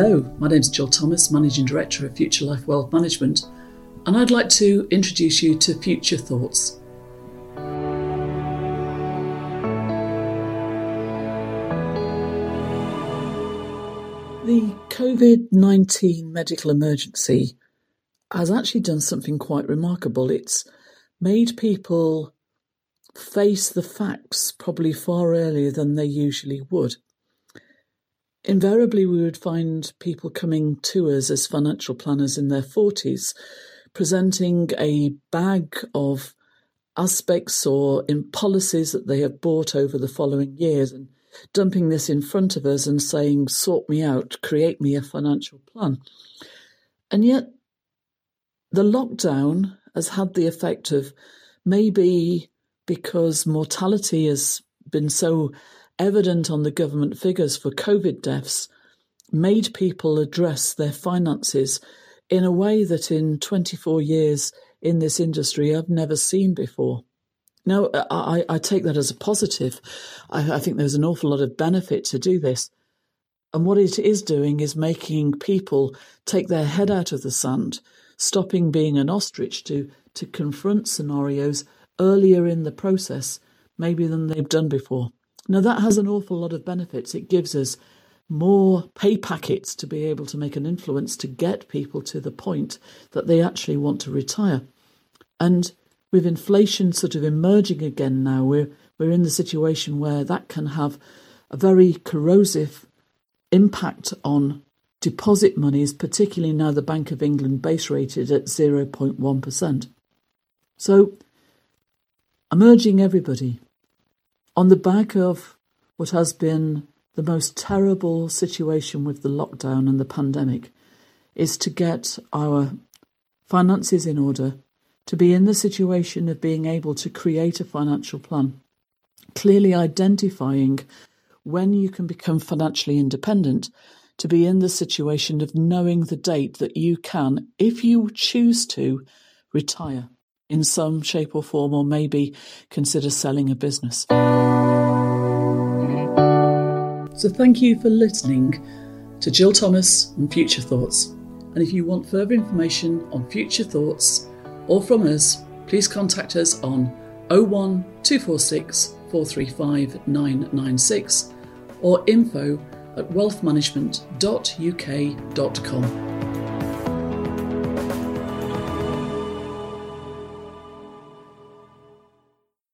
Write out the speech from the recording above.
Hello, my name is Jill Thomas, Managing Director of Future Life Wealth Management, and I'd like to introduce you to Future Thoughts. The COVID 19 medical emergency has actually done something quite remarkable. It's made people face the facts probably far earlier than they usually would. Invariably, we would find people coming to us as financial planners in their 40s, presenting a bag of aspects or in policies that they have bought over the following years and dumping this in front of us and saying, sort me out, create me a financial plan. And yet, the lockdown has had the effect of maybe because mortality has been so evident on the government figures for COVID deaths, made people address their finances in a way that in 24 years in this industry I've never seen before. Now, I, I take that as a positive. I, I think there's an awful lot of benefit to do this. And what it is doing is making people take their head out of the sand, stopping being an ostrich to, to confront scenarios earlier in the process, maybe than they've done before. Now, that has an awful lot of benefits. It gives us more pay packets to be able to make an influence to get people to the point that they actually want to retire. And with inflation sort of emerging again now, we're we're in the situation where that can have a very corrosive impact on deposit monies, particularly now the Bank of England base rated at 0.1%. So I'm urging everybody on the back of what has been the most terrible situation with the lockdown and the pandemic is to get our finances in order to be in the situation of being able to create a financial plan, clearly identifying when you can become financially independent, to be in the situation of knowing the date that you can, if you choose to, retire in some shape or form, or maybe consider selling a business. So, thank you for listening to Jill Thomas and Future Thoughts. And if you want further information on Future Thoughts, or from us, please contact us on 01 246 435 996 or info at wealthmanagement.uk.com.